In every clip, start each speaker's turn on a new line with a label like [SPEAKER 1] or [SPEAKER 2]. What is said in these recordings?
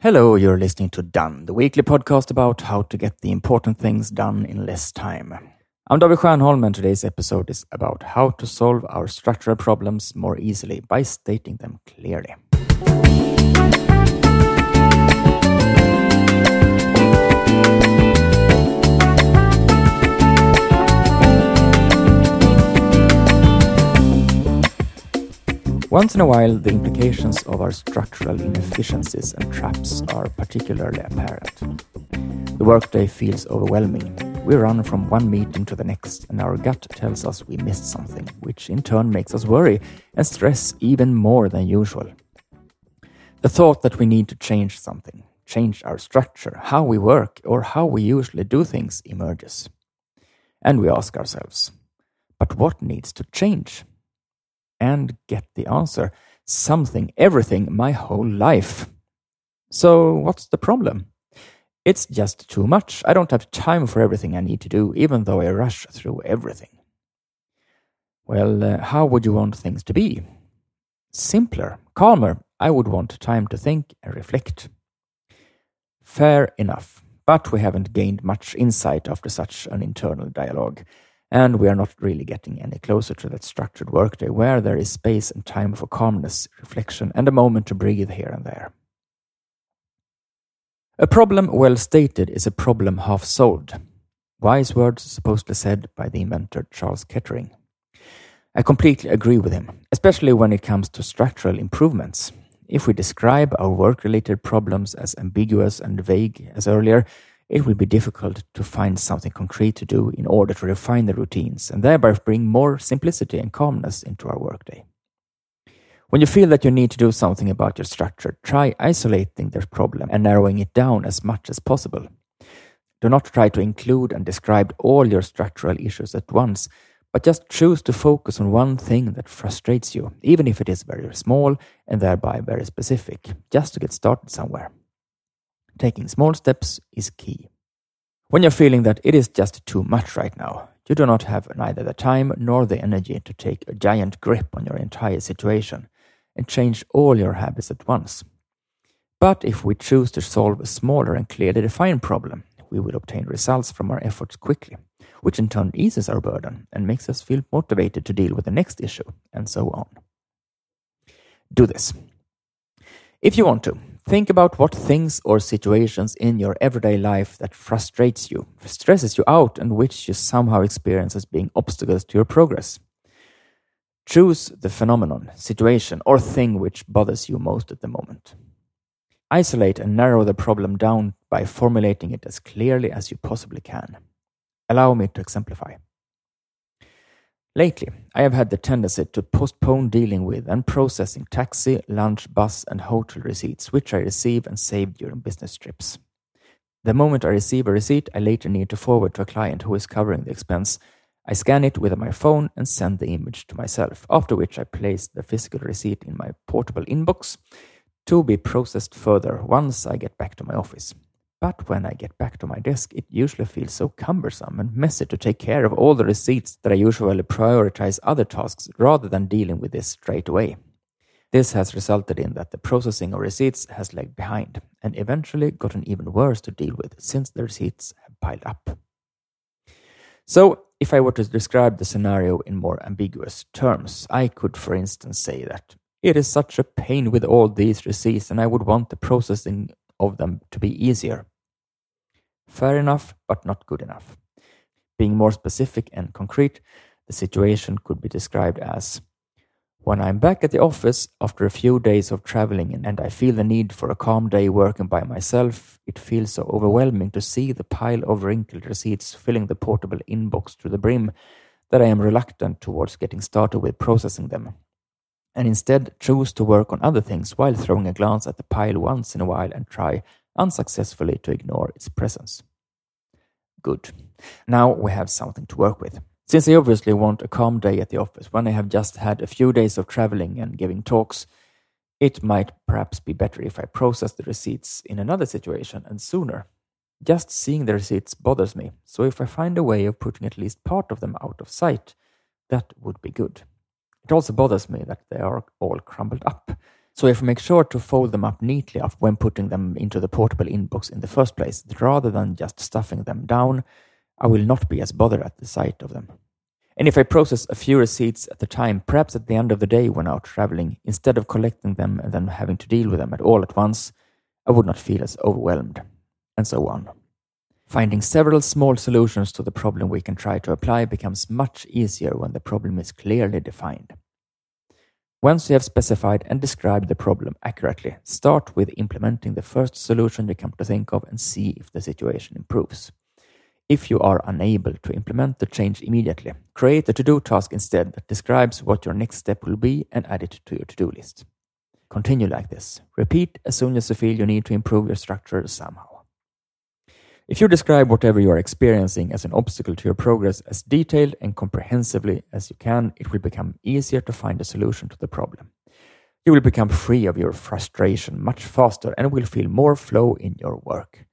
[SPEAKER 1] Hello, you're listening to Done, the weekly podcast about how to get the important things done in less time. I'm David Stjernholm, and today's episode is about how to solve our structural problems more easily by stating them clearly. Once in a while, the implications of our structural inefficiencies and traps are particularly apparent. The workday feels overwhelming. We run from one meeting to the next, and our gut tells us we missed something, which in turn makes us worry and stress even more than usual. The thought that we need to change something, change our structure, how we work, or how we usually do things emerges. And we ask ourselves, but what needs to change? And get the answer something, everything, my whole life. So, what's the problem? It's just too much. I don't have time for everything I need to do, even though I rush through everything. Well, uh, how would you want things to be? Simpler, calmer. I would want time to think and reflect. Fair enough, but we haven't gained much insight after such an internal dialogue. And we are not really getting any closer to that structured workday where there is space and time for calmness, reflection, and a moment to breathe here and there. A problem well stated is a problem half solved. Wise words supposedly said by the inventor Charles Kettering. I completely agree with him, especially when it comes to structural improvements. If we describe our work related problems as ambiguous and vague as earlier, it will be difficult to find something concrete to do in order to refine the routines and thereby bring more simplicity and calmness into our workday. When you feel that you need to do something about your structure, try isolating the problem and narrowing it down as much as possible. Do not try to include and describe all your structural issues at once, but just choose to focus on one thing that frustrates you, even if it is very small and thereby very specific, just to get started somewhere. Taking small steps is key. When you're feeling that it is just too much right now, you do not have neither the time nor the energy to take a giant grip on your entire situation and change all your habits at once. But if we choose to solve a smaller and clearly defined problem, we will obtain results from our efforts quickly, which in turn eases our burden and makes us feel motivated to deal with the next issue, and so on. Do this. If you want to, think about what things or situations in your everyday life that frustrates you, stresses you out, and which you somehow experience as being obstacles to your progress. Choose the phenomenon, situation, or thing which bothers you most at the moment. Isolate and narrow the problem down by formulating it as clearly as you possibly can. Allow me to exemplify. Lately, I have had the tendency to postpone dealing with and processing taxi, lunch, bus, and hotel receipts which I receive and save during business trips. The moment I receive a receipt I later need to forward to a client who is covering the expense, I scan it with my phone and send the image to myself, after which I place the physical receipt in my portable inbox to be processed further once I get back to my office. But when I get back to my desk, it usually feels so cumbersome and messy to take care of all the receipts that I usually prioritize other tasks rather than dealing with this straight away. This has resulted in that the processing of receipts has lagged behind and eventually gotten even worse to deal with since the receipts have piled up. So, if I were to describe the scenario in more ambiguous terms, I could, for instance, say that it is such a pain with all these receipts and I would want the processing of them to be easier. Fair enough, but not good enough. Being more specific and concrete, the situation could be described as when I'm back at the office after a few days of traveling and I feel the need for a calm day working by myself, it feels so overwhelming to see the pile of wrinkled receipts filling the portable inbox to the brim that I am reluctant towards getting started with processing them and instead choose to work on other things while throwing a glance at the pile once in a while and try unsuccessfully to ignore its presence. Good. Now we have something to work with. Since I obviously want a calm day at the office when I have just had a few days of traveling and giving talks, it might perhaps be better if I process the receipts in another situation and sooner. Just seeing the receipts bothers me, so if I find a way of putting at least part of them out of sight, that would be good. It also bothers me that they are all crumbled up. So if we make sure to fold them up neatly when putting them into the portable inbox in the first place, rather than just stuffing them down, I will not be as bothered at the sight of them. And if I process a few receipts at the time, perhaps at the end of the day when out traveling, instead of collecting them and then having to deal with them at all at once, I would not feel as overwhelmed, and so on. Finding several small solutions to the problem we can try to apply becomes much easier when the problem is clearly defined. Once you have specified and described the problem accurately, start with implementing the first solution you come to think of and see if the situation improves. If you are unable to implement the change immediately, create a to-do task instead that describes what your next step will be and add it to your to-do list. Continue like this. Repeat as soon as you feel you need to improve your structure somehow. If you describe whatever you are experiencing as an obstacle to your progress as detailed and comprehensively as you can, it will become easier to find a solution to the problem. You will become free of your frustration much faster and will feel more flow in your work.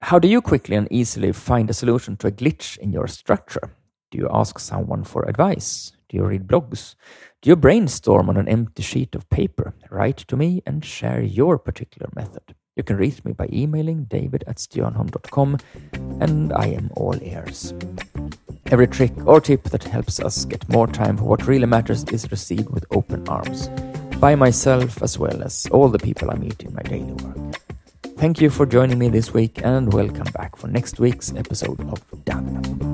[SPEAKER 1] How do you quickly and easily find a solution to a glitch in your structure? Do you ask someone for advice? Do you read blogs? Do you brainstorm on an empty sheet of paper? Write to me and share your particular method. You can reach me by emailing david at stjernholm.com and I am all ears. Every trick or tip that helps us get more time for what really matters is received with open arms by myself as well as all the people I meet in my daily work. Thank you for joining me this week and welcome back for next week's episode of Done.